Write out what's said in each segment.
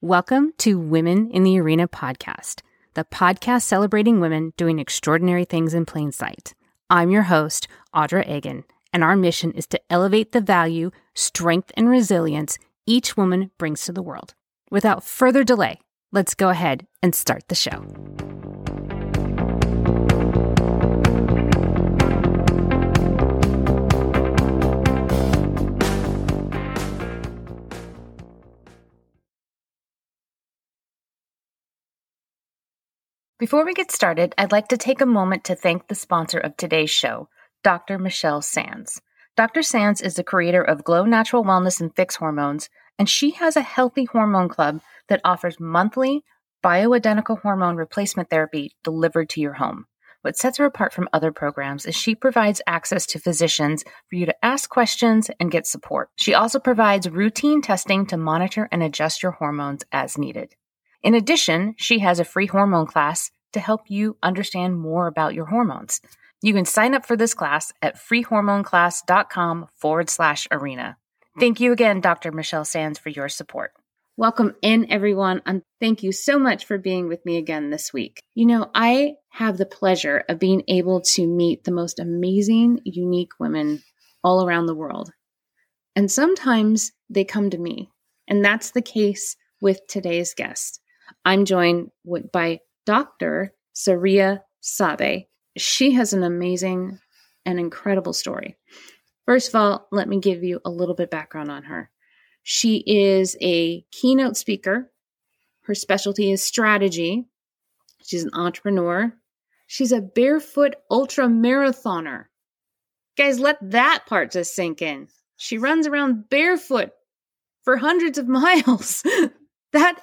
Welcome to Women in the Arena podcast, the podcast celebrating women doing extraordinary things in plain sight. I'm your host, Audra Egan, and our mission is to elevate the value, strength, and resilience each woman brings to the world. Without further delay, let's go ahead and start the show. Before we get started, I'd like to take a moment to thank the sponsor of today's show, Dr. Michelle Sands. Dr. Sands is the creator of Glow Natural Wellness and Fix Hormones, and she has a healthy hormone club that offers monthly bioidentical hormone replacement therapy delivered to your home. What sets her apart from other programs is she provides access to physicians for you to ask questions and get support. She also provides routine testing to monitor and adjust your hormones as needed. In addition, she has a free hormone class to help you understand more about your hormones. You can sign up for this class at freehormoneclass.com forward slash arena. Thank you again, Dr. Michelle Sands, for your support. Welcome in, everyone, and thank you so much for being with me again this week. You know, I have the pleasure of being able to meet the most amazing, unique women all around the world. And sometimes they come to me, and that's the case with today's guest. I'm joined by Dr. Sariya Saabye. She has an amazing and incredible story. First of all, let me give you a little bit background on her. She is a keynote speaker. Her specialty is strategy. She's an entrepreneur. She's a barefoot ultra marathoner. Guys, let that part just sink in. She runs around barefoot for hundreds of miles. that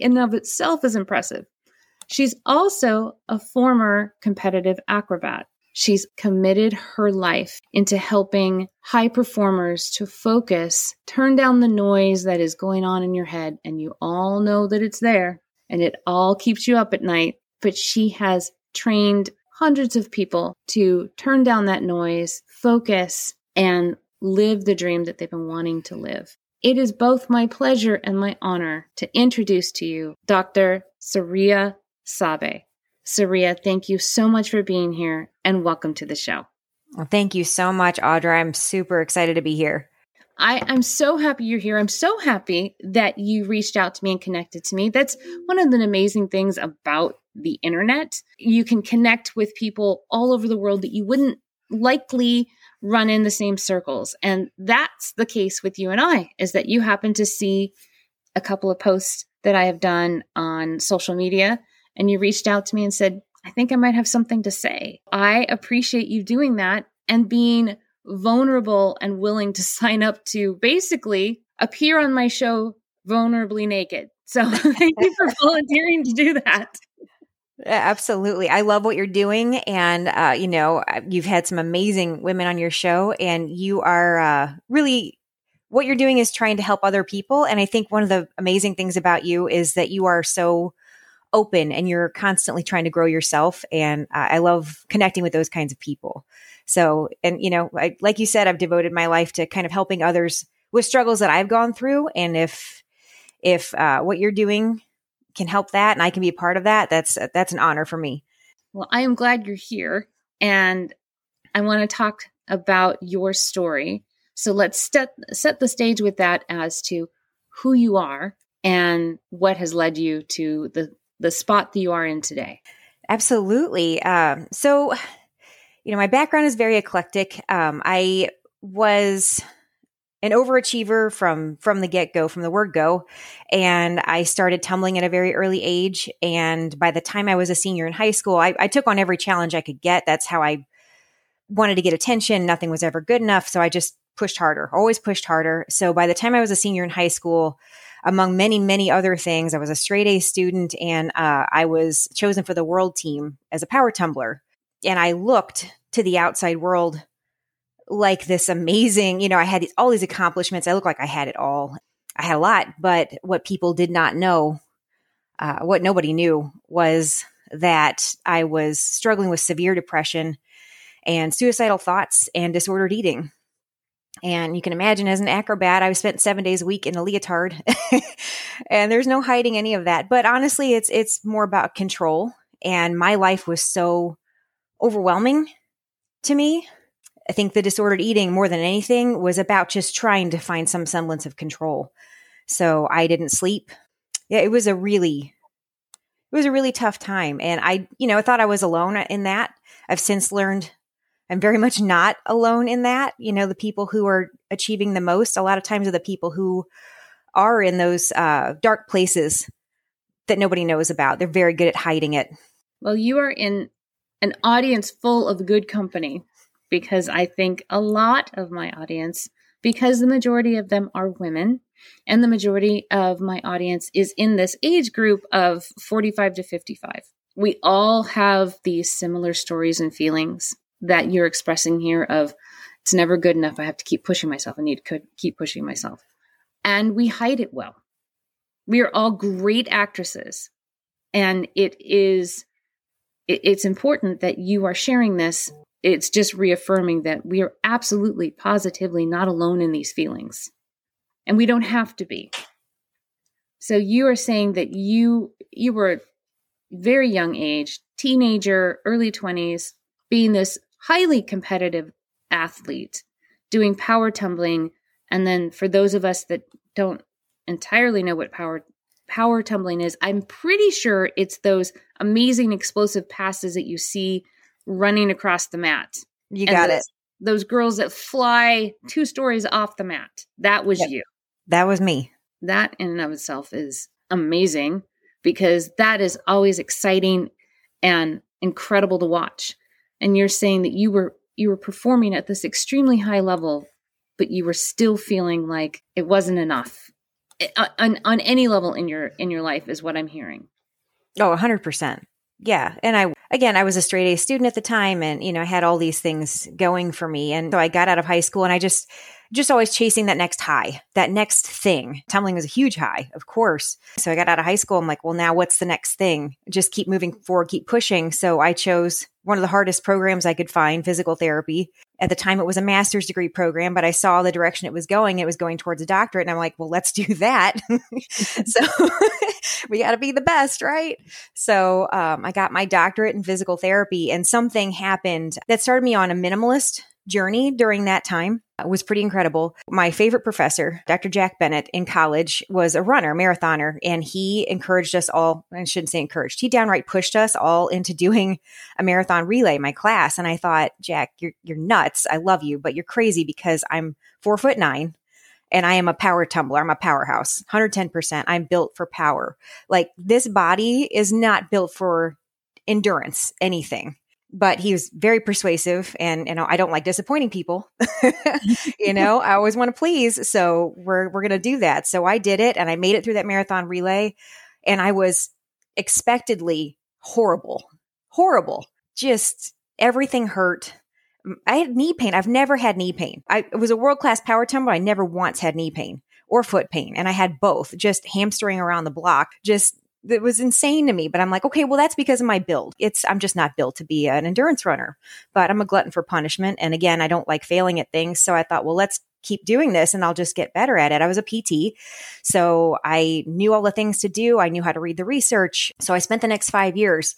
in in of itself is impressive. She's also a former competitive acrobat. She's committed her life into helping high performers to focus, turn down the noise that is going on in your head. And you all know that it's there and it all keeps you up at night. But she has trained hundreds of people to turn down that noise, focus, and live the dream that they've been wanting to live. It is both my pleasure and my honor to introduce to you Dr. Sariya Saabye. Sariya, thank you so much for being here and welcome to the show. Well, thank you so much, Audra. I'm super excited to be here. I, I'm so happy you're here. I'm so happy that you reached out to me and connected to me. That's one of the amazing things about the internet. You can connect with people all over the world that you wouldn't likely run in the same circles. And that's the case with you and I, is that you happen to see a couple of posts that I have done on social media and you reached out to me and said, I think I might have something to say. I appreciate you doing that and being vulnerable and willing to sign up to basically appear on my show vulnerably naked. So thank you for volunteering to do that. Absolutely. I love what you're doing. And, uh, you know, uh, you've had some amazing women on your show, and you are uh, really what you're doing is trying to help other people. And I think one of the amazing things about you is that you are so open and you're constantly trying to grow yourself. And uh, I love connecting with those kinds of people. So, and, you know, I, like you said, I've devoted my life to kind of helping others with struggles that I've gone through. And if, if uh, what you're doing can help that and I can be a part of that, that's that's an honor for me. Well, I am glad you're here and I want to talk about your story. So let's set set the stage with that as to who you are and what has led you to the the spot that you are in today. Absolutely. Um, so, you know, my background is very eclectic. Um, I was an overachiever from from the get go, from the word go, and I started tumbling at a very early age. And by the time I was a senior in high school, I, I took on every challenge I could get. That's how I wanted to get attention. Nothing was ever good enough, so I just pushed harder, always pushed harder. So by the time I was a senior in high school, among many many other things, I was a straight A student, and uh, I was chosen for the world team as a power tumbler. And I looked to the outside world like this amazing, you know, I had all these accomplishments. I looked like I had it all. I had a lot, but what people did not know, uh, what nobody knew was that I was struggling with severe depression and suicidal thoughts and disordered eating. And you can imagine as an acrobat, I spent seven days a week in a leotard and there's no hiding any of that. But honestly, it's, it's more about control. And my life was so overwhelming to me. I think the disordered eating more than anything was about just trying to find some semblance of control. So I didn't sleep. Yeah, it was a really, it was a really tough time. And I, you know, I thought I was alone in that. I've since learned I'm very much not alone in that. You know, the people who are achieving the most, a lot of times are the people who are in those uh, dark places that nobody knows about. They're very good at hiding it. Well, you are in an audience full of good company because I think a lot of my audience, because the majority of them are women, and the majority of my audience is in this age group of 45 to 55. We all have these similar stories and feelings that you're expressing here of it's never good enough. I have to keep pushing myself. I need to keep pushing myself. And we hide it well. We are all great actresses. And it is, it's important that you are sharing this. It's just reaffirming that we are absolutely, positively not alone in these feelings. And we don't have to be. So you are saying that you, you were very young age, teenager, early 20s, being this highly competitive athlete doing power tumbling. And then for those of us that don't entirely know what power power tumbling is, I'm pretty sure it's those amazing explosive passes that you see running across the mat. You got those, it. Those girls that fly two stories off the mat. That was yep. you. That was me. That in and of itself is amazing because that is always exciting and incredible to watch and you're saying that you were you were performing at this extremely high level but you were still feeling like it wasn't enough eh, on, on any level in your in your life is what i'm hearing oh 100% yeah and i again i was a straight a student at the time and you know i had all these things going for me and so i got out of high school and i just just always chasing that next high, that next thing. Tumbling was a huge high, of course. So I got out of high school. I'm like, well, now what's the next thing? Just keep moving forward, keep pushing. So I chose one of the hardest programs I could find, physical therapy. At the time, it was a master's degree program, but I saw the direction it was going. It was going towards a doctorate. And I'm like, well, let's do that. so we got to be the best, right? So um, I got my doctorate in physical therapy, and something happened that started me on a minimalist journey during that time was pretty incredible. My favorite professor, Dr. Jack Bennett in college, was a runner, marathoner, and he encouraged us all. I shouldn't say encouraged. He downright pushed us all into doing a marathon relay, my class. And I thought, Jack, you're you're nuts. I love you, but you're crazy because I'm four foot nine and I am a power tumbler. I'm a powerhouse, 110%. I'm built for power. Like this body is not built for endurance, anything but he was very persuasive and you know I don't like disappointing people. you know, I always want to please, so we're we're going to do that. So I did it and I made it through that marathon relay and I was expectedly horrible. Horrible. Just everything hurt. I had knee pain. I've never had knee pain. I was a world-class power tumbler. I never once had knee pain or foot pain and I had both just hamstering around the block, just that was insane to me. But I'm like, okay, well, that's because of my build. It's, I'm just not built to be an endurance runner, but I'm a glutton for punishment. And again, I don't like failing at things. So I thought, well, let's keep doing this and I'll just get better at it. I was a PT. So I knew all the things to do. I knew how to read the research. So I spent the next five years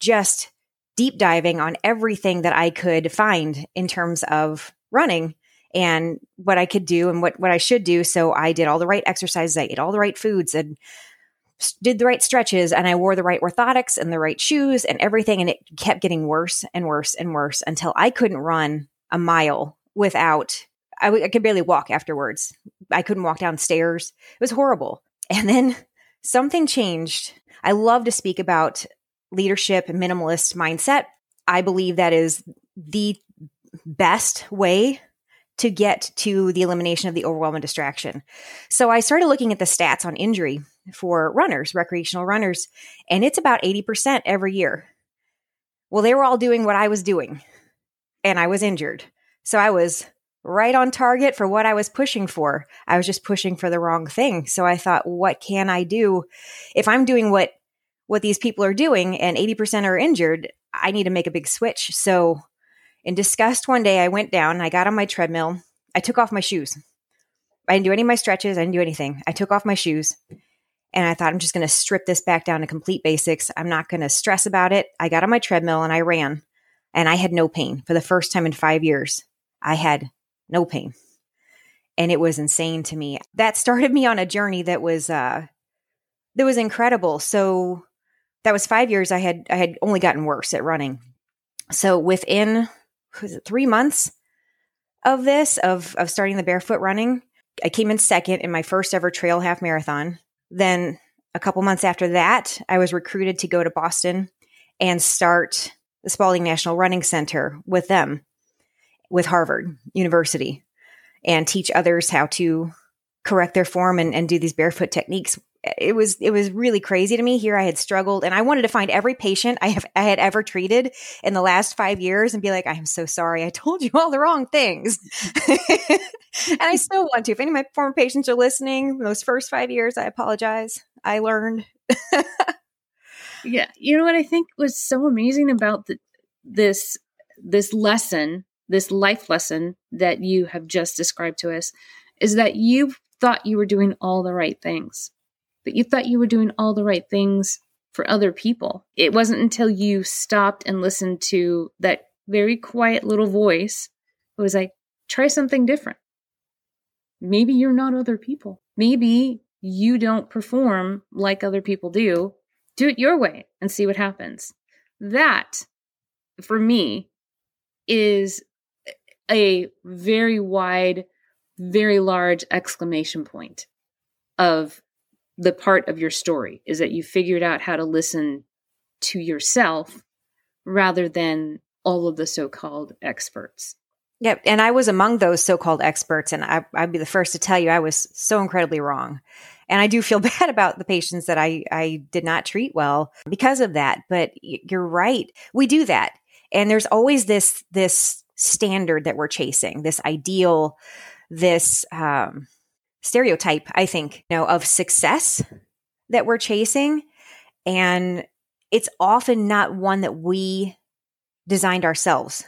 just deep diving on everything that I could find in terms of running and what I could do and what, what I should do. So I did all the right exercises. I ate all the right foods and did the right stretches and I wore the right orthotics and the right shoes and everything. And it kept getting worse and worse and worse until I couldn't run a mile without, I, w- I could barely walk afterwards. I couldn't walk downstairs. It was horrible. And then something changed. I love to speak about leadership and minimalist mindset. I believe that is the best way to get to the elimination of the overwhelm and distraction. So I started looking at the stats on injury for runners, recreational runners, and it's about 80% every year. Well, they were all doing what I was doing, and I was injured. So I was right on target for what I was pushing for. I was just pushing for the wrong thing. So I thought, what can I do if I'm doing what what these people are doing and 80% are injured? I need to make a big switch. So in disgust one day, I went down, I got on my treadmill, I took off my shoes. I didn't do any of my stretches. I didn't do anything. I took off my shoes and I thought, I'm just going to strip this back down to complete basics. I'm not going to stress about it. I got on my treadmill and I ran and I had no pain for the first time in five years. I had no pain. And it was insane to me. That started me on a journey that was, uh, that was incredible. So that was five years. I had, I had only gotten worse at running. So within, was it three months of this, of, of starting the barefoot running, I came in second in my first ever trail half marathon. Then a couple months after that, I was recruited to go to Boston and start the Spaulding National Running Center with them, with Harvard University, and teach others how to correct their form and, and do these barefoot techniques it was it was really crazy to me. Here i had struggled and i wanted to find every patient i have i had ever treated in the last five years and be like i am so sorry. I told you all the wrong things. And i still want to. If any of my former patients are listening those first five years i apologize. I learned. Yeah. You know what i think was so amazing about the, this this lesson this life lesson that you have just described to us is that you thought you were doing all the right things but you thought you were doing all the right things for other people. It wasn't until you stopped and listened to that very quiet little voice it was like, try something different. Maybe you're not other people. Maybe you don't perform like other people do. Do it your way and see what happens. That, for me, is a very wide, very large exclamation point of the part of your story is that you figured out how to listen to yourself rather than all of the so-called experts. Yep, and I was among those so-called experts, and I, would be the first to tell you I was so incredibly wrong. And I do feel bad about the patients that I I did not treat well because of that. But you're right, we do that, and there's always this this standard that we're chasing, this ideal, this um, stereotype, I think, you know, of success that we're chasing. And it's often not one that we designed ourselves.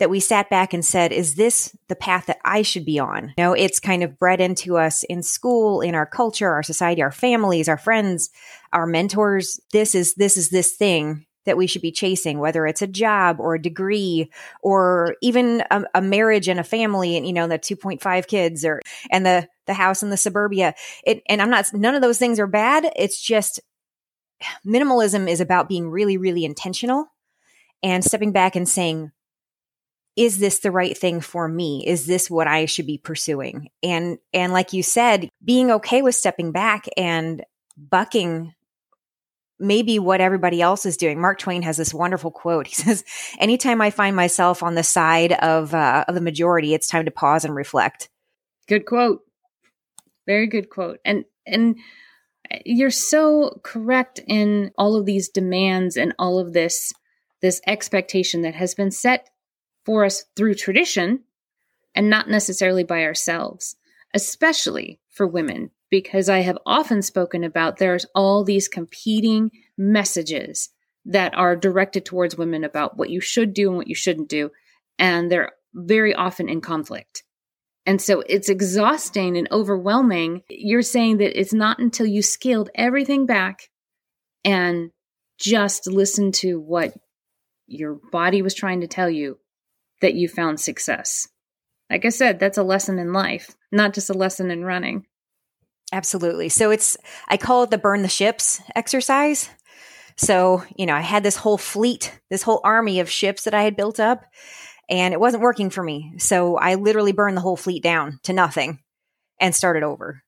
That we sat back and said, is this the path that I should be on? You know, it's kind of bred into us in school, in our culture, our society, our families, our friends, our mentors. This is, this is this thing that we should be chasing, whether it's a job or a degree or even a, a marriage and a family and, you know, the 2.5 kids or, and the, the house in the suburbia. It, and I'm not, none of those things are bad. It's just minimalism is about being really, really intentional and stepping back and saying, is this the right thing for me? Is this what I should be pursuing? And, and like you said, being okay with stepping back and bucking maybe what everybody else is doing. Mark Twain has this wonderful quote. He says, "Anytime I find myself on the side of uh, of the majority, it's time to pause and reflect." Good quote. Very good quote. And and you're so correct in all of these demands and all of this this expectation that has been set for us through tradition and not necessarily by ourselves, especially for women because I have often spoken about there's all these competing messages that are directed towards women about what you should do and what you shouldn't do. And they're very often in conflict. And so it's exhausting and overwhelming. You're saying that it's not until you scaled everything back and just listened to what your body was trying to tell you that you found success. Like I said, that's a lesson in life, not just a lesson in running. Absolutely. So it's, I call it the burn the ships exercise. So, you know, I had this whole fleet, this whole army of ships that I had built up, and it wasn't working for me. So I literally burned the whole fleet down to nothing and started over.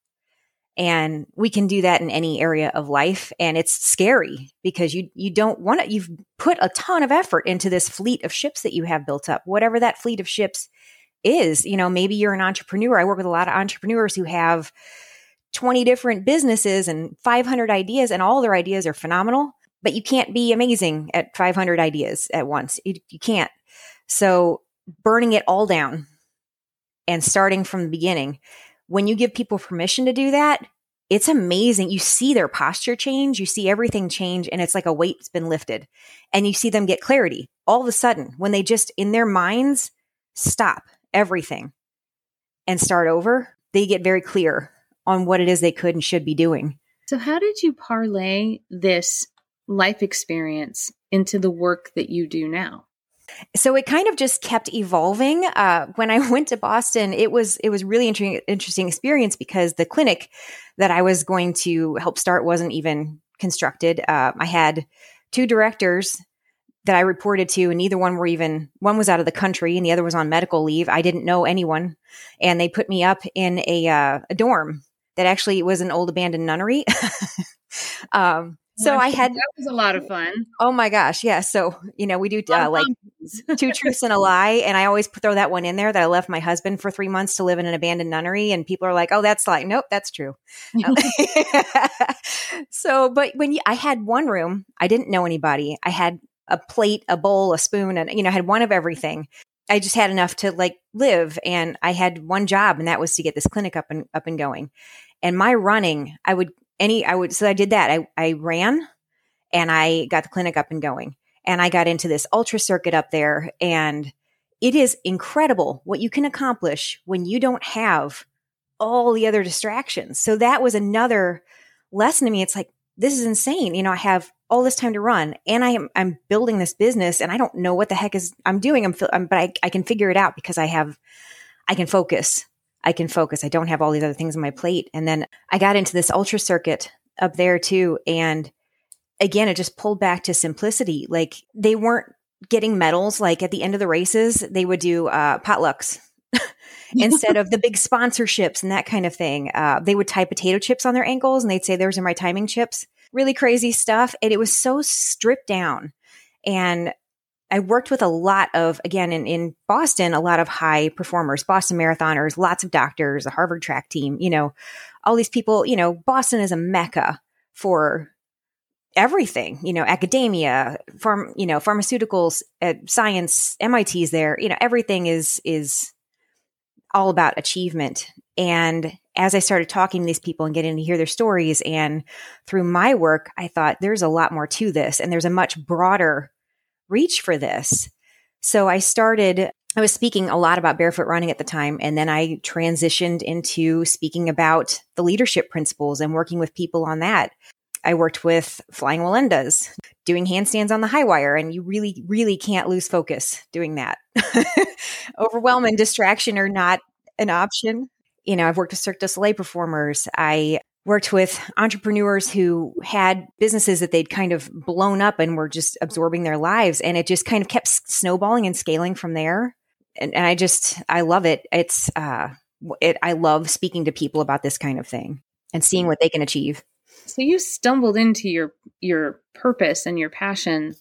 And we can do that in any area of life. And it's scary because you, you don't want to, you've put a ton of effort into this fleet of ships that you have built up, whatever that fleet of ships is. You know, maybe you're an entrepreneur. I work with a lot of entrepreneurs who have, 20 different businesses and 500 ideas, and all their ideas are phenomenal, but you can't be amazing at 500 ideas at once. You, you can't. So, burning it all down and starting from the beginning, when you give people permission to do that, it's amazing. You see their posture change, you see everything change, and it's like a weight's been lifted. And you see them get clarity all of a sudden when they just, in their minds, stop everything and start over, they get very clear on what it is they could and should be doing. So, how did you parlay this life experience into the work that you do now? So it kind of just kept evolving. Uh, when I went to Boston, it was it was really interesting interesting experience because the clinic that I was going to help start wasn't even constructed. Uh, I had two directors that I reported to, and neither one were even one was out of the country, and the other was on medical leave. I didn't know anyone, and they put me up in a uh, a dorm that actually was an old abandoned nunnery. um, so I had that was a lot of fun. Oh my gosh, yeah. So you know we do uh, like two truths and a lie, and I always throw that one in there that I left my husband for three months to live in an abandoned nunnery, and people are like, "Oh, that's like nope, that's true." so, but when you, I had one room, I didn't know anybody. I had a plate, a bowl, a spoon, and you know, I had one of everything. I just had enough to like live, and I had one job, and that was to get this clinic up and up and going. And my running, I would any I would so I did that. I I ran and I got the clinic up and going. And I got into this ultra circuit up there and it is incredible what you can accomplish when you don't have all the other distractions. So that was another lesson to me. It's like this is insane. You know, I have all this time to run and I am I'm building this business and I don't know what the heck is I'm doing. I'm, I'm but I, I can figure it out because I have I can focus I can focus. I don't have all these other things on my plate. And then I got into this ultra circuit up there too. And again, it just pulled back to simplicity. Like they weren't getting medals. Like at the end of the races, they would do uh, potlucks instead of the big sponsorships and that kind of thing. Uh, they would tie potato chips on their ankles and they'd say, those are my timing chips. Really crazy stuff. And it was so stripped down. And I worked with a lot of, again, in, in Boston, a lot of high performers, Boston marathoners, lots of doctors, a Harvard track team, you know, all these people, you know, Boston is a mecca for everything, you know, academia, farm, you know, pharmaceuticals, uh, science, MIT's there, you know, everything is, is all about achievement. And as I started talking to these people and getting to hear their stories and through my work, I thought there's a lot more to this and there's a much broader reach for this. So I started, I was speaking a lot about barefoot running at the time. And then I transitioned into speaking about the leadership principles and working with people on that. I worked with flying Wallendas, doing handstands on the high wire, and you really, really can't lose focus doing that. Overwhelm and distraction are not an option. You know, I've worked with Cirque du Soleil performers. I worked with entrepreneurs who had businesses that they'd kind of blown up and were just absorbing their lives and it just kind of kept snowballing and scaling from there and, and i just i love it it's uh it i love speaking to people about this kind of thing and seeing what they can achieve so you stumbled into your your purpose and your passion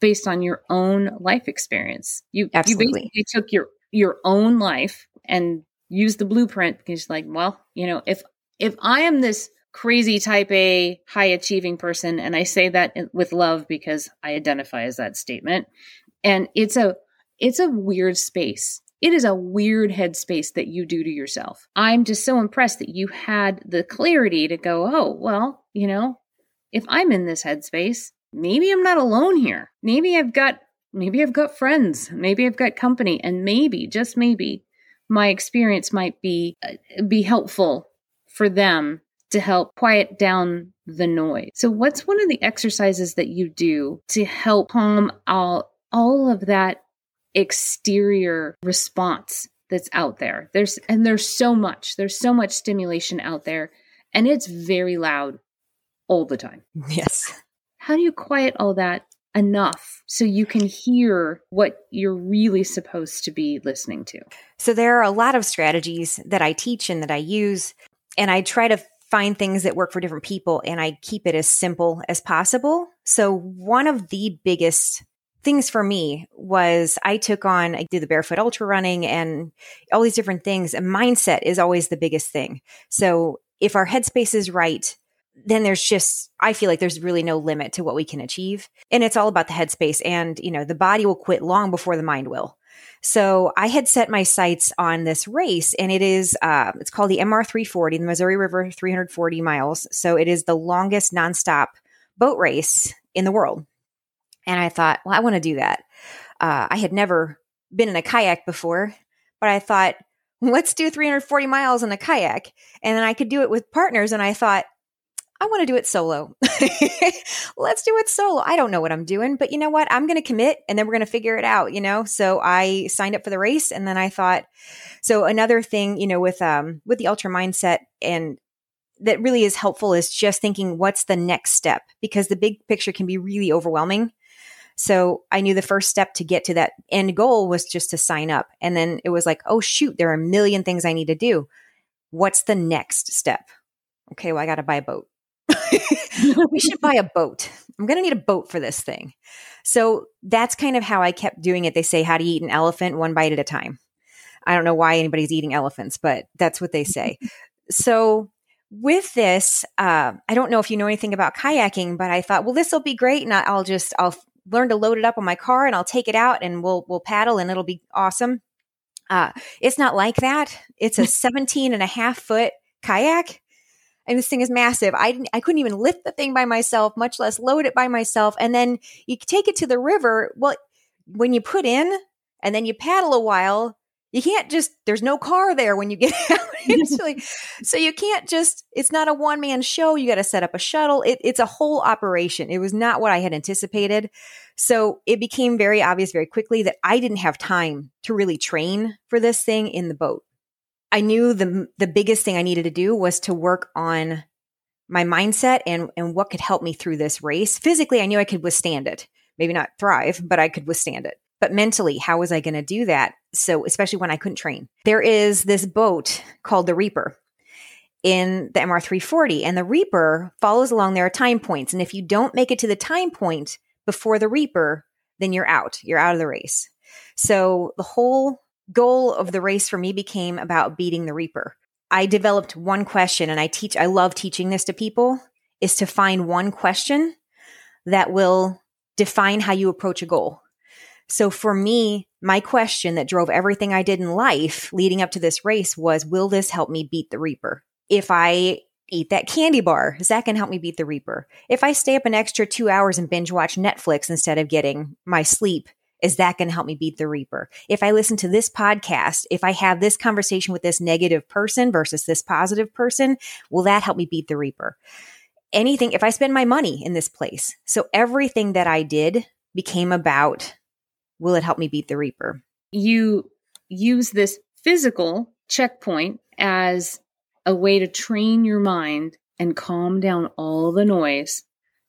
based on your own life experience you Absolutely. you basically took your your own life and used the blueprint because like well you know if if I am this crazy type A high achieving person, and I say that with love because I identify as that statement, and it's a it's a weird space. It is a weird headspace that you do to yourself. I'm just so impressed that you had the clarity to go, oh, well, you know, if I'm in this headspace, maybe I'm not alone here. Maybe I've got maybe I've got friends, maybe I've got company, and maybe, just maybe, my experience might be uh, be helpful for them to help quiet down the noise. So, what's one of the exercises that you do to help calm all, all of that exterior response that's out there? There's and there's so much. There's so much stimulation out there, and it's very loud all the time. Yes. How do you quiet all that enough so you can hear what you're really supposed to be listening to? So, there are a lot of strategies that I teach and that I use and I try to find things that work for different people and I keep it as simple as possible. So one of the biggest things for me was I took on, I did the barefoot ultra running and all these different things. And mindset is always the biggest thing. So if our headspace is right, then there's just, I feel like there's really no limit to what we can achieve. And it's all about the headspace. And, you know, the body will quit long before the mind will. So I had set my sights on this race, and it is uh, it's called the MR 340, the Missouri River 340 miles. So it is the longest nonstop boat race in the world. And I thought, well, I want to do that. Uh, I had never been in a kayak before, but I thought, let's do 340 miles in a kayak. And then I could do it with partners. And I thought, I want to do it solo. Let's do it solo. I don't know what I'm doing, but you know what? I'm going to commit and then we're going to figure it out, you know? So I signed up for the race and then I thought, so another thing, you know, with, um, with the ultra mindset and that really is helpful is just thinking what's the next step because the big picture can be really overwhelming. So I knew the first step to get to that end goal was just to sign up. And then it was like, oh, shoot, there are a million things I need to do. What's the next step? Okay, well, I got to buy a boat. we should buy a boat. I'm going to need a boat for this thing. So that's kind of how I kept doing it. They say how to eat an elephant one bite at a time. I don't know why anybody's eating elephants, but that's what they say. so with this, uh, I don't know if you know anything about kayaking, but I thought, well, this will be great, and I'll just I'll learn to load it up on my car, and I'll take it out, and we'll we'll paddle, and it'll be awesome. Uh, it's not like that. It's a 17 and a half foot kayak and this thing is massive. I didn't, I couldn't even lift the thing by myself, much less load it by myself. And then you take it to the river. Well, when you put in and then you paddle a while, you can't just, there's no car there when you get out. so you can't just, it's not a one man show. You got to set up a shuttle. It, it's a whole operation. It was not what I had anticipated. So it became very obvious very quickly that I didn't have time to really train for this thing in the boat. I knew the the biggest thing I needed to do was to work on my mindset and and what could help me through this race. Physically, I knew I could withstand it. Maybe not thrive, but I could withstand it. But mentally, how was I going to do that? So, especially when I couldn't train. There is this boat called the Reaper in the MR340 and the Reaper follows along there are time points and if you don't make it to the time point before the Reaper, then you're out. You're out of the race. So, the whole goal of the race for me became about beating the Reaper. I developed one question and I teach, I love teaching this to people is to find one question that will define how you approach a goal. So for me, my question that drove everything I did in life leading up to this race was, will this help me beat the Reaper? If I eat that candy bar, is that going to help me beat the Reaper? If I stay up an extra two hours and binge watch Netflix instead of getting my sleep, is that going to help me beat the reaper? If I listen to this podcast, if I have this conversation with this negative person versus this positive person, will that help me beat the reaper? Anything, if I spend my money in this place. So everything that I did became about, will it help me beat the reaper? You use this physical checkpoint as a way to train your mind and calm down all the noise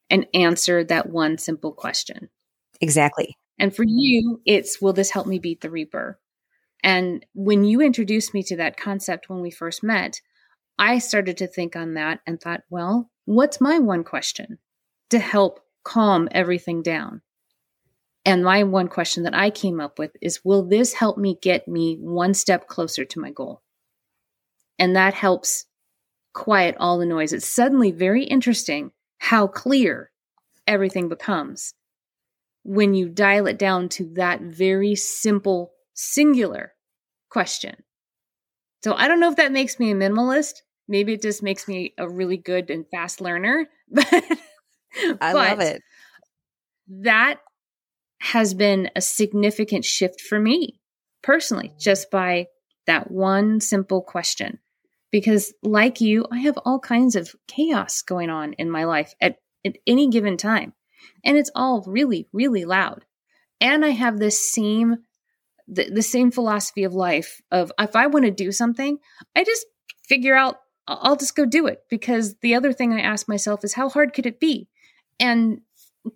and answer that one simple question. Exactly. And for mm-hmm. you, it's will this help me beat the Reaper? And when you introduced me to that concept when we first met, I started to think on that and thought, well, what's my one question to help calm everything down? And my one question that I came up with is Will this help me get me one step closer to my goal? And that helps quiet all the noise. It's suddenly very interesting how clear everything becomes when you dial it down to that very simple, singular question. So I don't know if that makes me a minimalist. Maybe it just makes me a really good and fast learner. But I love it. That has been a significant shift for me personally, just by that one simple question. Because, like you, I have all kinds of chaos going on in my life at, at any given time and it's all really really loud. And i have this same the, the same philosophy of life of if i want to do something i just figure out i'll just go do it because the other thing i ask myself is how hard could it be? And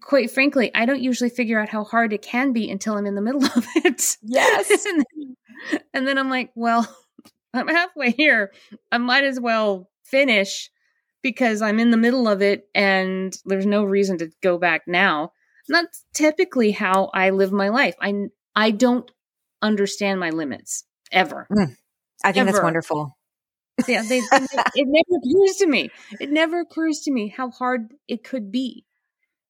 quite frankly i don't usually figure out how hard it can be until i'm in the middle of it. Yes. And, then, and then i'm like well i'm halfway here. I might as well finish because I'm in the middle of it and there's no reason to go back now. And that's typically how I live my life. I I don't understand my limits ever. Mm, I think ever. that's wonderful. Yeah, they, they, it never occurs to me. It never occurs to me how hard it could be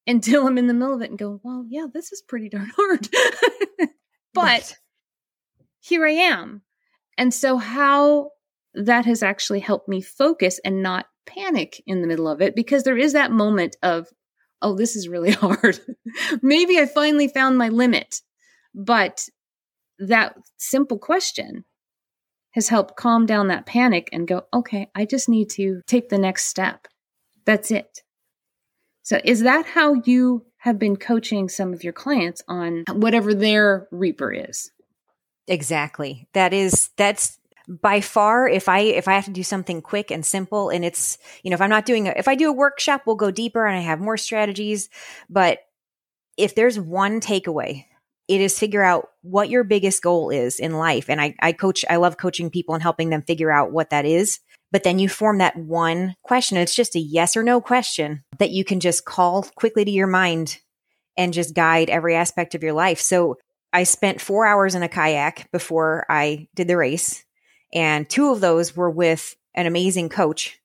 until I'm in the middle of it and go, "Well, yeah, this is pretty darn hard." but here I am. And so how that has actually helped me focus and not panic in the middle of it because there is that moment of, oh, this is really hard. Maybe I finally found my limit. But that simple question has helped calm down that panic and go, okay, I just need to take the next step. That's it. So, is that how you have been coaching some of your clients on whatever their Reaper is? Exactly. That is, that's by far if i if i have to do something quick and simple and it's you know if i'm not doing a, if i do a workshop we'll go deeper and i have more strategies. But if there's one takeaway it is figure out what your biggest goal is in life. And i i coach i love coaching people and helping them figure out what that is. But then you form that one question. It's just a yes or no question that you can just call quickly to your mind and just guide every aspect of your life. So I spent four hours in a kayak before I did the race and two of those were with an amazing coach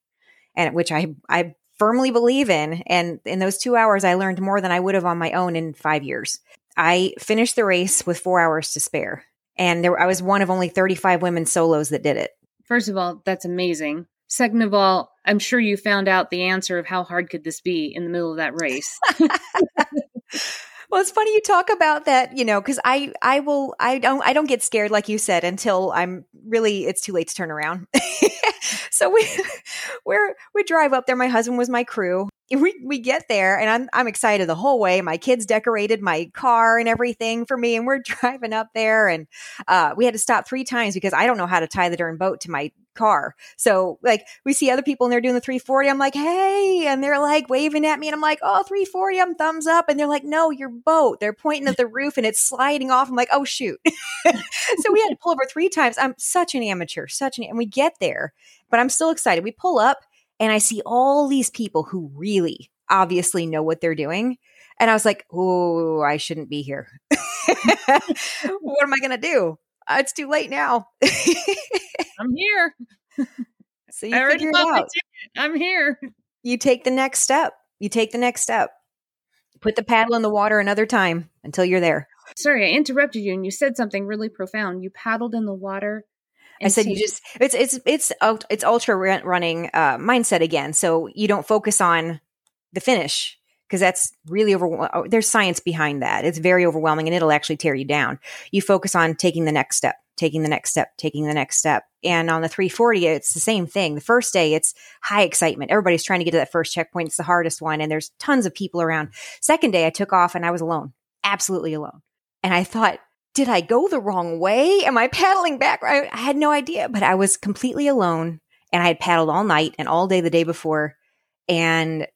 and which I I firmly believe in and in those 2 hours I learned more than I would have on my own in 5 years. I finished the race with 4 hours to spare and there I was one of only 35 women solos that did it. First of all, that's amazing. Second of all, I'm sure you found out the answer of how hard could this be in the middle of that race. Well, it's funny you talk about that, you know, because I I will I don't I don't get scared like you said until I'm really it's too late to turn around. so we we're we drive up there. My husband was my crew. We we get there and I'm I'm excited the whole way. My kids decorated my car and everything for me, and we're driving up there and uh, we had to stop three times because I don't know how to tie the darn boat to my car. So like we see other people and they're doing the 340. I'm like, hey, and they're like waving at me, and I'm like, oh, 340. I'm thumbs up, and they're like, no, your boat. They're pointing at the roof and it's sliding off. I'm like, oh shoot. so we had to pull over three times. I'm such an amateur, such an, and we get there, but I'm still excited. We pull up and I see all these people who really obviously know what they're doing. And I was like, oh, I shouldn't be here. what am I going to do? Uh, it's too late now. I'm here. So you figure it out. I'm here. You take the next step. You take the next step. Put the paddle in the water another time until you're there. Sorry, I interrupted you, and you said something really profound. You paddled in the water. I said you just it's it's it's it's ultra running uh, mindset again. So you don't focus on the finish because that's really over. Oh, there's science behind that. It's very overwhelming, and it'll actually tear you down. You focus on taking the next step taking the next step, taking the next step. And on the 340, it's the same thing. The first day, it's high excitement. Everybody's trying to get to that first checkpoint. It's the hardest one, and there's tons of people around. Second day, I took off and I was alone, absolutely alone. And I thought, did I go the wrong way? Am I paddling back? I, I had no idea, but I was completely alone and I had paddled all night and all day the day before. And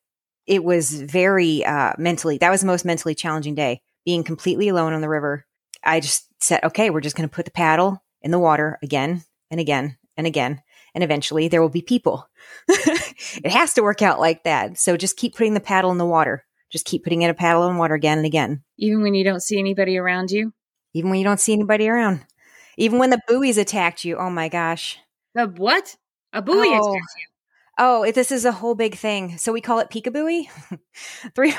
it was very uh, mentally, that was the most mentally challenging day, being completely alone on the river. I just said, okay, we're just going to put the paddle in the water again and again and again. And eventually there will be people. it has to work out like that. So just keep putting the paddle in the water. Just keep putting in a paddle in water again and again. Even when you don't see anybody around you? Even when you don't see anybody around. Even when the buoys attacked you. Oh my gosh. The what? A buoy oh, attacked you. Oh, this is a whole big thing. So we call it peekaboo. Three.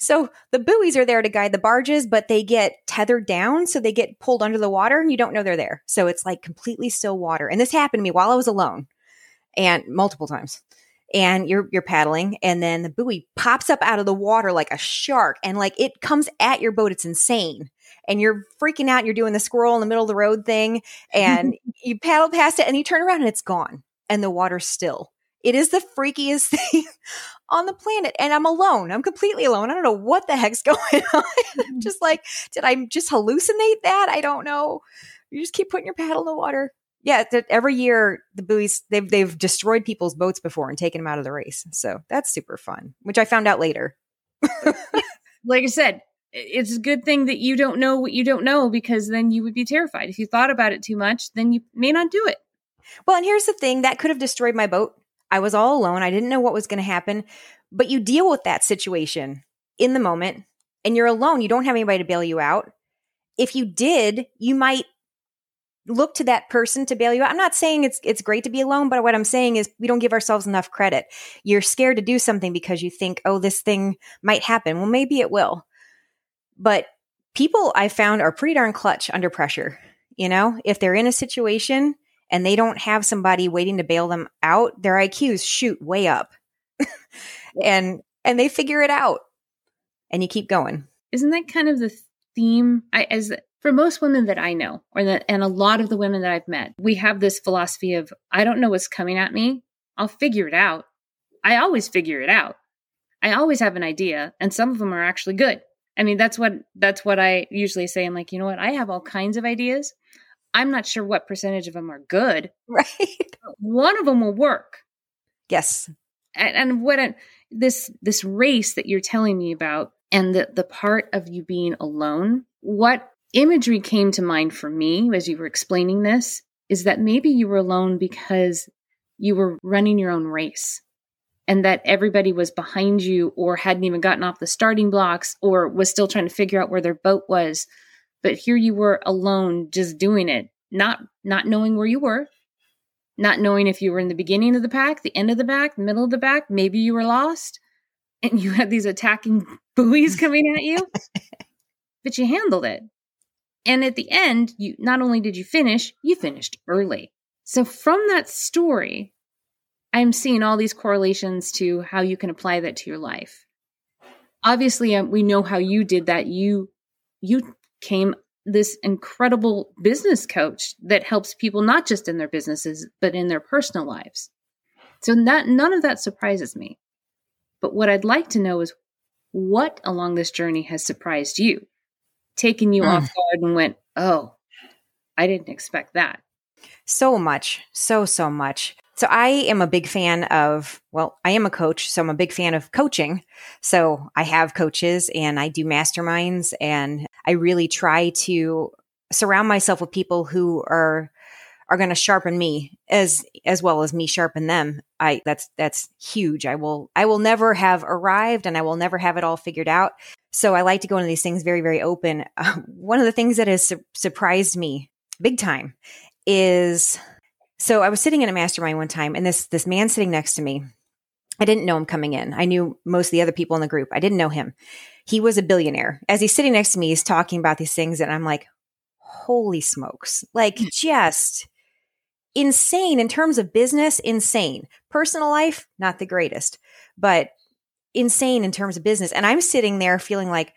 So the buoys are there to guide the barges, but they get tethered down, so they get pulled under the water, and you don't know they're there. So it's like completely still water. And this happened to me while I was alone, and multiple times. And you're you're paddling, and then the buoy pops up out of the water like a shark, and like it comes at your boat. It's insane and you're freaking out. You're doing the squirrel in the middle of the road thing, and you paddle past it, and you turn around, and it's gone, and the water's still. It is the freakiest thing on the planet. And I'm alone. I'm completely alone. I don't know what the heck's going on. I'm mm-hmm. just like, did I just hallucinate that? I don't know. You just keep putting your paddle in the water. Yeah, every year the buoys they've they've destroyed people's boats before and taken them out of the race. So that's super fun, which I found out later. like I said, it's a good thing that you don't know what you don't know because then you would be terrified. If you thought about it too much, then you may not do it. Well, and here's the thing that could have destroyed my boat. I was all alone. I didn't know what was going to happen. But you deal with that situation in the moment and you're alone. You don't have anybody to bail you out. If you did, you might look to that person to bail you out. I'm not saying it's it's great to be alone, but what I'm saying is we don't give ourselves enough credit. You're scared to do something because you think, "Oh, this thing might happen." Well, maybe it will. But people I found are pretty darn clutch under pressure. You know, if they're in a situation and they don't have somebody waiting to bail them out, their IQs shoot way up. and and they figure it out. And you keep going. Isn't that kind of the theme I as for most women that I know, or that, and a lot of the women that I've met, we have this philosophy of, I don't know what's coming at me. I'll figure it out. I always figure it out. I always have an idea, and some of them are actually good. I mean, that's what that's what I usually say. I'm like, you know what? I have all kinds of ideas. I'm not sure what percentage of them are good. Right. One of them will work. Yes. And, and what a, this this race that you're telling me about, and the the part of you being alone. What imagery came to mind for me as you were explaining this is that maybe you were alone because you were running your own race and that everybody was behind you or hadn't even gotten off the starting blocks or was still trying to figure out where their boat was. But here you were alone just doing it not not knowing where you were not knowing if you were in the beginning of the pack the end of the pack middle of the pack maybe you were lost and you had these attacking buoys coming at you. But you handled it. And at the end, you not only did you finish, you finished early. So from that story, I'm seeing all these correlations to how you can apply that to your life. Obviously, um, we know how you did that. You you came this incredible business coach that helps people not just in their businesses but in their personal lives. So that none of that surprises me. But what I'd like to know is what along this journey has surprised you? taken you mm. off guard and went, oh, I didn't expect that? So much, so, so much. So I am a big fan of, well, I am a coach, so I'm a big fan of coaching. So I have coaches and I do masterminds and I really try to surround myself with people who are are going to sharpen me as as well as me sharpen them. I that's that's huge. I will I will never have arrived and I will never have it all figured out. So I like to go into these things very very open. Uh, one of the things that has su- surprised me big time is so I was sitting in a mastermind one time and this this man sitting next to me I didn't know him coming in. I knew most of the other people in the group. I didn't know him. He was a billionaire. As he's sitting next to me, he's talking about these things and I'm like, holy smokes. Like just insane in terms of business, insane. Personal life, not the greatest, but insane in terms of business. And I'm sitting there feeling like,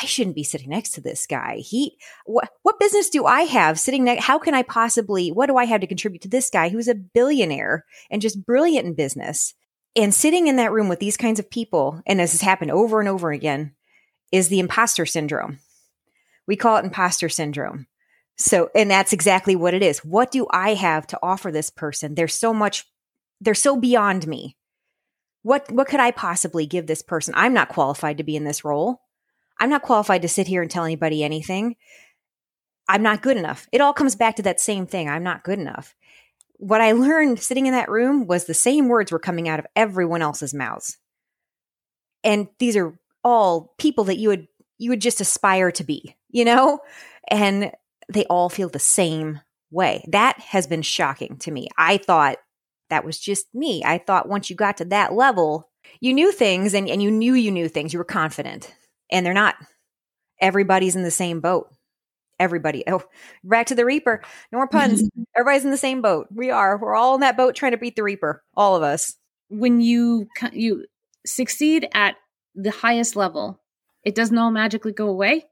I shouldn't be sitting next to this guy. He, what, what business do I have sitting next? How can I possibly, what do I have to contribute to this guy who's a billionaire and just brilliant in business? And sitting in that room with these kinds of people, and this has happened over and over again, is the imposter syndrome. We call it imposter syndrome. So, and that's exactly what it is. What do I have to offer this person? There's so much, they're so beyond me. What, what could I possibly give this person? I'm not qualified to be in this role. I'm not qualified to sit here and tell anybody anything. I'm not good enough. It all comes back to that same thing. I'm not good enough. What I learned sitting in that room was the same words were coming out of everyone else's mouths. And these are all people that you would you would just aspire to be, you know? And they all feel the same way. That has been shocking to me. I thought that was just me. I thought once you got to that level, you knew things and, and you knew you knew things. You were confident. And they're not. Everybody's in the same boat. Everybody. Oh, back to the Reaper. No more puns. Everybody's in the same boat. We are. We're all in that boat trying to beat the Reaper. All of us. When you you succeed at the highest level, it doesn't all magically go away.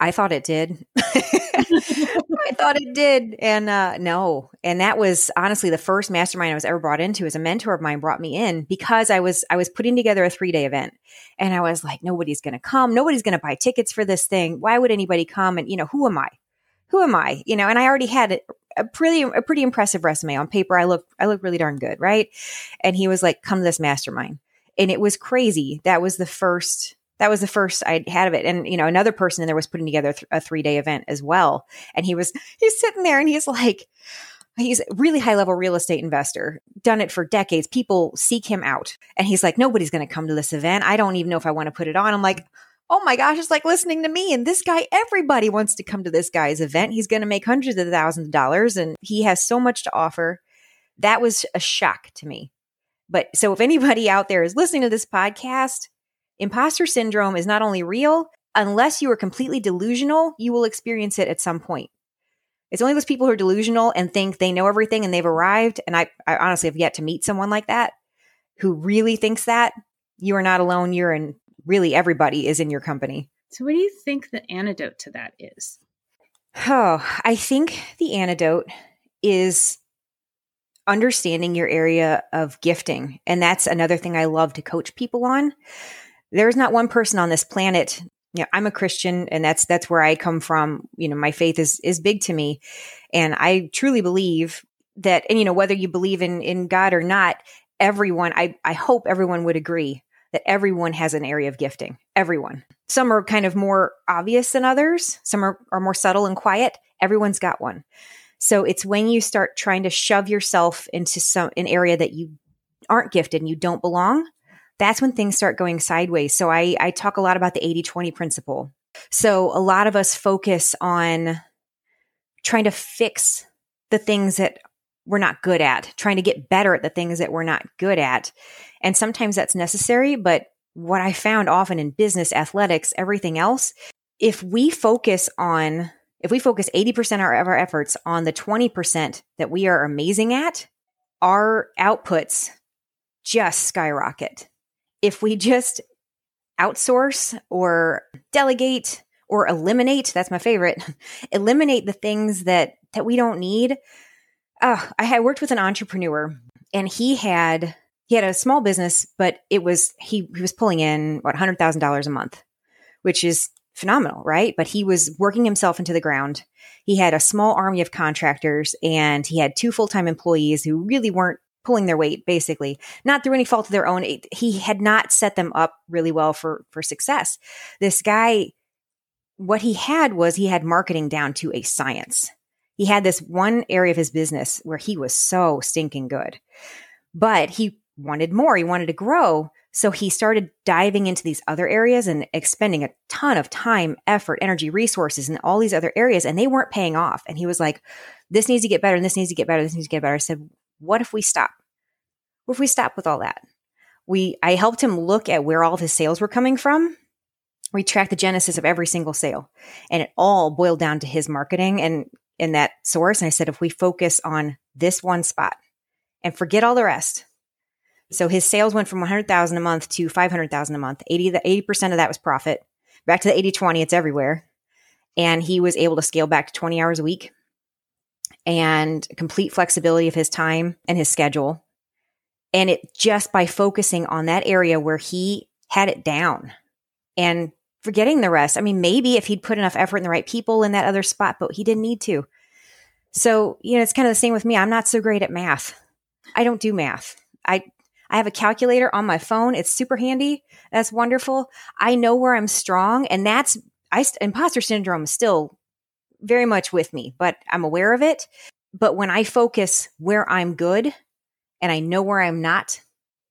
I thought it did. I thought it did. And uh, no. And that was honestly the first mastermind I was ever brought into as a mentor of mine brought me in because I was I was putting together a three day event. And I was like, nobody's gonna come, nobody's gonna buy tickets for this thing. Why would anybody come? And you know, who am I? Who am I? You know, and I already had a pretty a pretty impressive resume on paper. I look I look really darn good, right? And he was like, come to this mastermind. And it was crazy. That was the first that was the first I had of it. And, you know, another person in there was putting together a three day event as well. And he was, he's sitting there and he's like, he's a really high level real estate investor, done it for decades. People seek him out. And he's like, nobody's going to come to this event. I don't even know if I want to put it on. I'm like, oh my gosh, it's like listening to me. And this guy, everybody wants to come to this guy's event. He's going to make hundreds of thousands of dollars and he has so much to offer. That was a shock to me. But so if anybody out there is listening to this podcast, Imposter syndrome is not only real, unless you are completely delusional, you will experience it at some point. It's only those people who are delusional and think they know everything and they've arrived. And I, I honestly have yet to meet someone like that who really thinks that. You are not alone. You're in really everybody is in your company. So, what do you think the antidote to that is? Oh, I think the antidote is understanding your area of gifting. And that's another thing I love to coach people on. There's not one person on this planet. You know, I'm a Christian and that's that's where I come from. You know, my faith is is big to me. And I truly believe that and you know, whether you believe in in God or not, everyone I, I hope everyone would agree that everyone has an area of gifting. Everyone. Some are kind of more obvious than others. Some are, are more subtle and quiet. Everyone's got one. So it's when you start trying to shove yourself into some an area that you aren't gifted and you don't belong, that's when things start going sideways. So I, I talk a lot about the 80-20 principle. So a lot of us focus on trying to fix the things that we're not good at, trying to get better at the things that we're not good at. And sometimes that's necessary. But what I found often in business, athletics, everything else, if we focus on, if we focus 80% of our efforts on the 20% that we are amazing at, our outputs just skyrocket. If we just outsource or delegate or eliminate, that's my favorite, eliminate the things that, that we don't need. I had worked with an entrepreneur and he had he had a small business, but it was he he was pulling in what hundred thousand dollars a month, which is phenomenal, right? But he was working himself into the ground. He had a small army of contractors, and he had two full time employees who really weren't pulling their weight, basically, not through any fault of their own. He had not set them up really well for for success. This guy, what he had was he had marketing down to a science. He had this one area of his business where he was so stinking good. But he wanted more. He wanted to grow. So he started diving into these other areas and expending a ton of time, effort, energy, resources in all these other areas, and they weren't paying off. And he was like, this needs to get better, and this needs to get better, this needs to get better. I said, what if we stop? What if we stop with all that? We I helped him look at where all of his sales were coming from. We tracked the genesis of every single sale. And it all boiled down to his marketing and in that source. And I said, if we focus on this one spot and forget all the rest, so his sales went from 100,000 a month to 500,000 a month. 80 the 80% of that was profit. Back to the 80/20, it's everywhere. And he was able to scale back to 20 hours a week and complete flexibility of his time and his schedule. And it just by focusing on that area where he had it down and forgetting the rest. I mean, maybe if he'd put enough effort in the right people in that other spot, but he didn't need to. So, you know, it's kind of the same with me. I'm not so great at math. I don't do math. I I have a calculator on my phone. It's super handy. That's wonderful. I know where I'm strong, and that's I imposter syndrome still very much with me, but I'm aware of it. But when I focus where I'm good and I know where I'm not,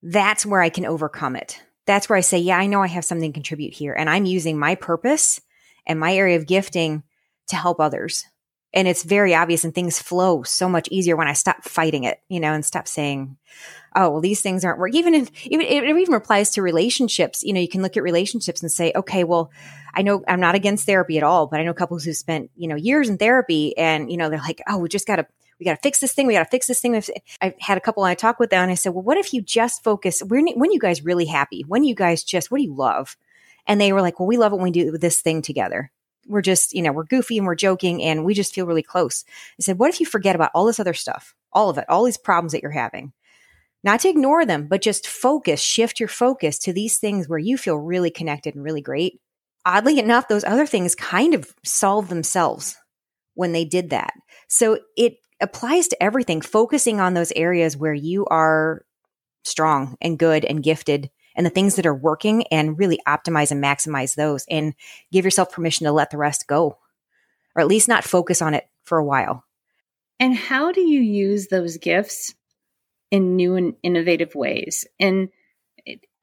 that's where I can overcome it. That's where I say, yeah, I know I have something to contribute here, and I'm using my purpose and my area of gifting to help others and it's very obvious and things flow so much easier when I stop fighting it, you know, and stop saying, oh, well, these things aren't working. Even if, even, it even applies to relationships. You know, you can look at relationships and say, okay, well, I know I'm not against therapy at all, but I know couples who spent, you know, years in therapy and, you know, they're like, oh, we just got to, we got to fix this thing. We got to fix this thing. I've had a couple I talked with them and I said, well, what if you just focus, when, when you guys really happy? When you guys just, what do you love? And they were like, well, we love when we do this thing together we're just, you know, we're goofy and we're joking and we just feel really close. I said, what if you forget about all this other stuff, all of it, all these problems that you're having? Not to ignore them, but just focus, shift your focus to these things where you feel really connected and really great. Oddly enough, those other things kind of solve themselves when they did that. So it applies to everything, focusing on those areas where you are strong and good and gifted and the things that are working and really optimize and maximize those and give yourself permission to let the rest go or at least not focus on it for a while. And how do you use those gifts in new and innovative ways and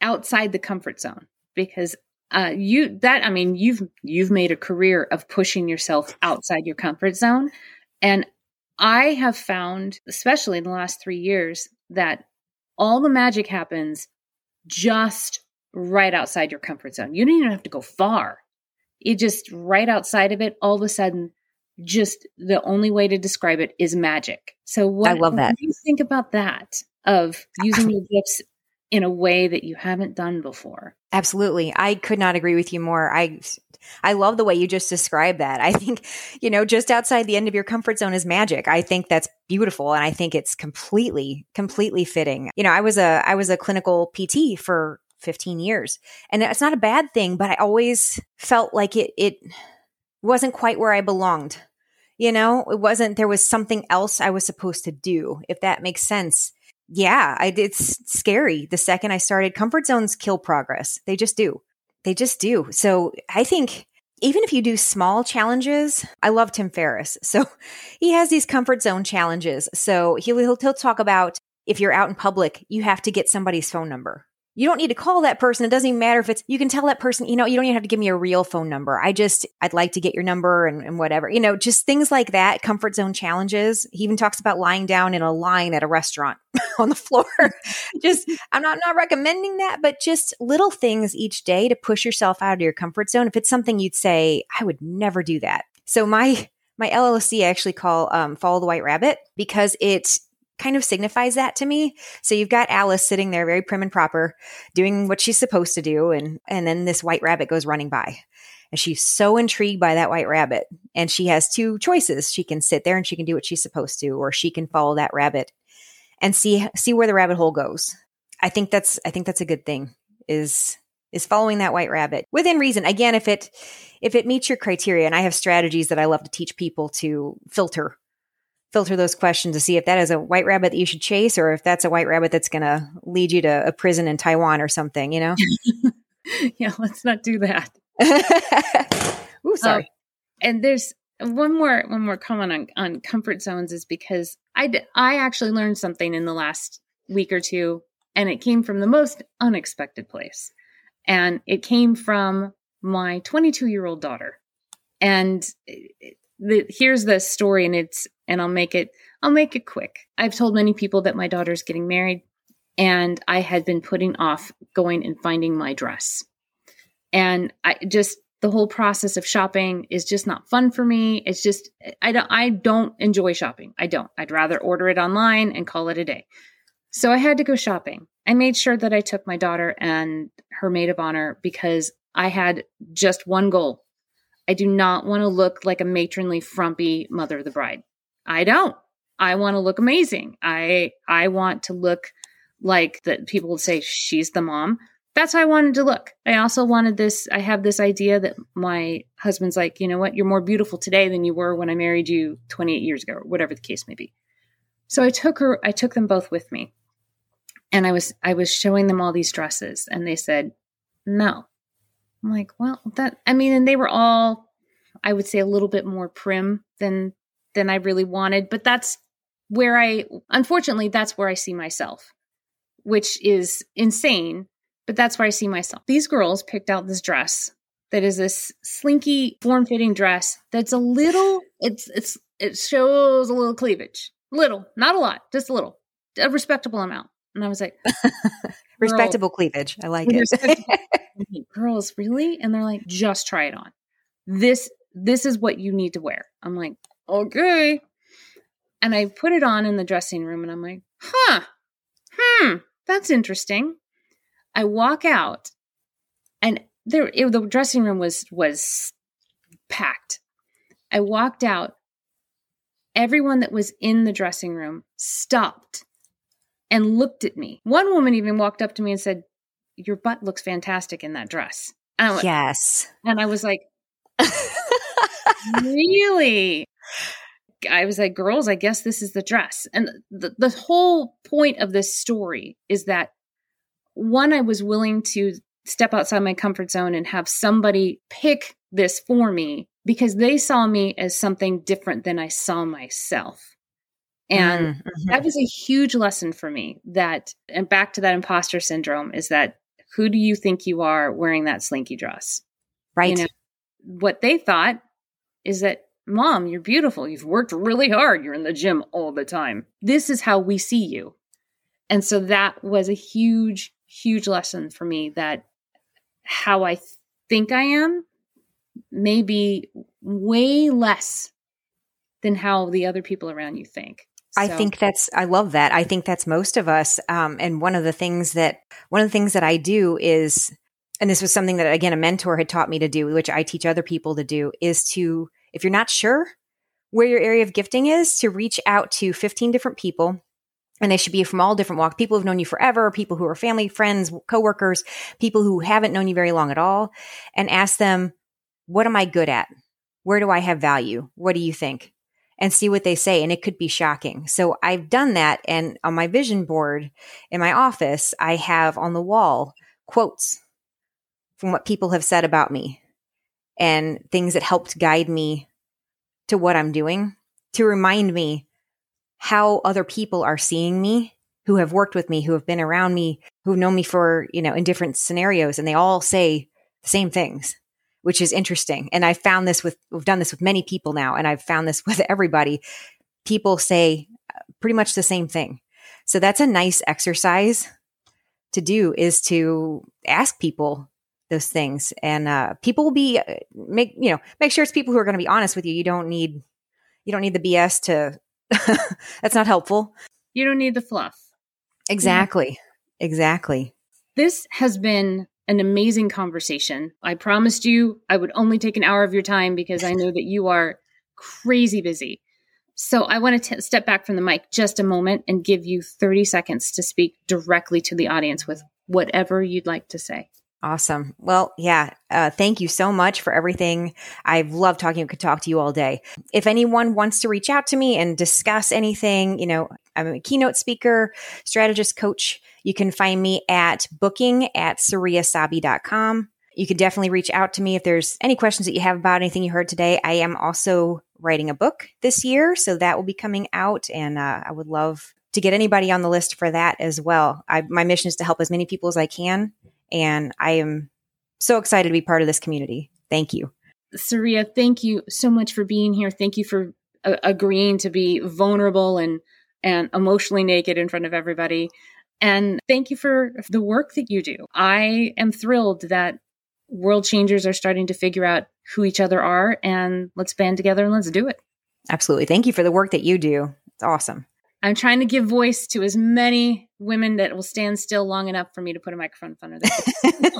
outside the comfort zone? Because uh, you that I mean you've you've made a career of pushing yourself outside your comfort zone, and I have found, especially in the last three years, that all the magic happens just right outside your comfort zone. You don't even have to go far. It just right outside of it, all of a sudden, just the only way to describe it is magic. So what, I love that. Do you think about that of using your gifts in a way that you haven't done before? Absolutely. I could not agree with you more. I I love the way you just described that. I think, you know, just outside the end of your comfort zone is magic. I think that's beautiful and I think it's completely completely fitting. You know, I was a I was a clinical PT for 15 years. And it's not a bad thing, but I always felt like it it wasn't quite where I belonged. You know, it wasn't there was something else I was supposed to do, if that makes sense. Yeah, I, it's scary. The second I started, comfort zones kill progress. They just do. They just do. So I think even if you do small challenges, I love Tim Ferriss. So he has these comfort zone challenges. So he'll, he'll, he'll talk about if you're out in public, you have to get somebody's phone number you don't need to call that person. It doesn't even matter if it's, you can tell that person, you know, you don't even have to give me a real phone number. I just, I'd like to get your number and, and, whatever, you know, just things like that, comfort zone challenges. He even talks about lying down in a line at a restaurant on the floor. just, I'm not, not recommending that, but just little things each day to push yourself out of your comfort zone. If it's something you'd say, I would never do that. So my, my LLC I actually call um, Follow the White Rabbit because it kind of signifies that to me. So you've got Alice sitting there very prim and proper doing what she's supposed to do and and then this white rabbit goes running by. And she's so intrigued by that white rabbit and she has two choices. She can sit there and she can do what she's supposed to or she can follow that rabbit and see see where the rabbit hole goes. I think that's I think that's a good thing is is following that white rabbit within reason. Again, if it if it meets your criteria and I have strategies that I love to teach people to filter filter those questions to see if that is a white rabbit that you should chase or if that's a white rabbit that's going to lead you to a prison in Taiwan or something, you know? yeah, let's not do that. Ooh, sorry. Um, and there's one more one more comment on, on comfort zones is because I I actually learned something in the last week or two and it came from the most unexpected place. And it came from my 22 year old daughter. And the, here's the story and it's and I'll make it I'll make it quick. I've told many people that my daughter's getting married and I had been putting off going and finding my dress. And I just the whole process of shopping is just not fun for me. It's just I don't I don't enjoy shopping. I don't. I'd rather order it online and call it a day. So I had to go shopping. I made sure that I took my daughter and her maid of honor because I had just one goal I do not want to look like a matronly, frumpy mother of the bride. I don't. I want to look amazing. I I want to look like that people would say she's the mom. That's how I wanted to look. I also wanted this I have this idea that my husband's like, you know what, you're more beautiful today than you were when I married you 28 years ago, or whatever the case may be. So I took her I took them both with me. And I was I was showing them all these dresses and they said, "No. I'm like, well, that I mean, and they were all I would say a little bit more prim than than I really wanted, but that's where I unfortunately that's where I see myself, which is insane, but that's where I see myself. These girls picked out this dress that is this slinky form-fitting dress that's a little it's it's it shows a little cleavage. Little, not a lot, just a little. A respectable amount. And I was like, respectable cleavage. I like it. girls, really? And they're like, just try it on. This this is what you need to wear. I'm like, okay. And I put it on in the dressing room and I'm like, huh, hmm, that's interesting. I walk out and there it, the dressing room was was packed. I walked out. Everyone that was in the dressing room stopped and looked at me. One woman even walked up to me and said, your butt looks fantastic in that dress. And went, yes. And I was like, really? I was like, girls, I guess this is the dress. And the, the whole point of this story is that one, I was willing to step outside my comfort zone and have somebody pick this for me because they saw me as something different than I saw myself. And mm-hmm. that was a huge lesson for me that, and back to that imposter syndrome is that who do you think you are wearing that slinky dress? Right. You know, what they thought is that, Mom, you're beautiful. You've worked really hard. You're in the gym all the time. This is how we see you. And so that was a huge, huge lesson for me that how I think I am may be way less than how the other people around you think. I think that's I love that. I think that's most of us. Um, and one of the things that one of the things that I do is and this was something that again a mentor had taught me to do, which I teach other people to do, is to if you're not sure where your area of gifting is, to reach out to 15 different people. And they should be from all different walks. People who've known you forever people who are family friends coworkers people who haven't known you very long at all and ask them what am i good at? Where do i have value? What do you think? And see what they say and it could be shocking. So i've done that and on my vision board in my office i have on the wall quotes from what people have said about me and things that helped guide me to what i'm doing to remind me how other people are seeing me who have worked with me, who have been around me, who've known me for, you know, in different scenarios. And they all say the same things, which is interesting. And I found this with, we've done this with many people now, and I've found this with everybody. People say uh, pretty much the same thing. So that's a nice exercise to do is to ask people those things and uh, people will be uh, make you know make sure it's people who are going to be honest with you you don't need you don't need the bs to That's not helpful. You don't need the fluff. Exactly. Yeah. Exactly. This has been an amazing conversation. I promised you I would only take an hour of your time because I know that you are crazy busy. So I want to step back from the mic just a moment and give you 30 seconds to speak directly to the audience with whatever you'd like to say. Awesome. Well, yeah. Uh, thank you so much for everything. I've loved talking. Could talk to you all day. If anyone wants to reach out to me and discuss anything, you know, I'm a keynote speaker, strategist coach. You can find me at booking at sariyasaabye.com. You can definitely reach out to me if there's any questions that you have about anything you heard today. I am also writing a book this year, so that will be coming out, and uh, I would love to get anybody on the list for that as well. I, my mission is to help as many people as I can and I am so excited to be part of this community. Thank you. Sariya, thank you so much for being here. Thank you for uh, agreeing to be vulnerable and and emotionally naked in front of everybody. And thank you for the work that you do. I am thrilled that world changers are starting to figure out who each other are and let's band together and let's do it. Absolutely. Thank you for the work that you do. It's awesome. I'm trying to give voice to as many women that will stand still long enough for me to put a microphone in front of them.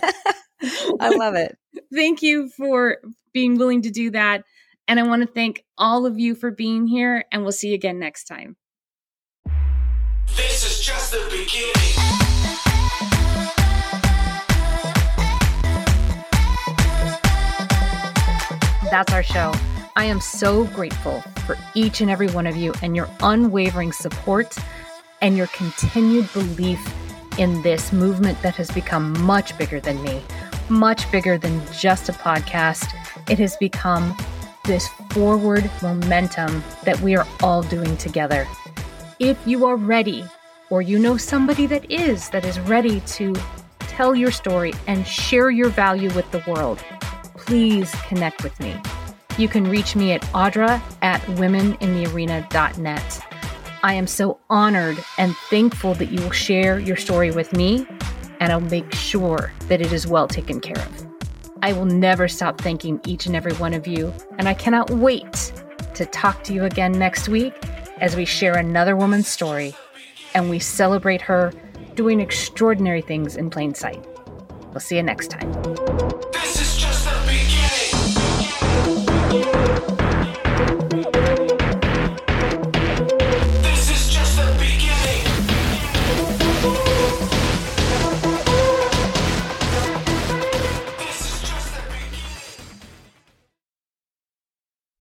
I love it. Thank you for being willing to do that. And I want to thank all of you for being here, and we'll see you again next time. This is just the beginning. That's our show. I am so grateful for each and every one of you and your unwavering support and your continued belief in this movement that has become much bigger than me, much bigger than just a podcast. It has become this forward momentum that we are all doing together. If you are ready, or you know somebody that is, that is ready to tell your story and share your value with the world, please connect with me. You can reach me at audra at womeninthearena.net. I am so honored and thankful that you will share your story with me, and I'll make sure that it is well taken care of. I will never stop thanking each and every one of you, and I cannot wait to talk to you again next week as we share another woman's story and we celebrate her doing extraordinary things in plain sight. We'll see you next time. Thank you.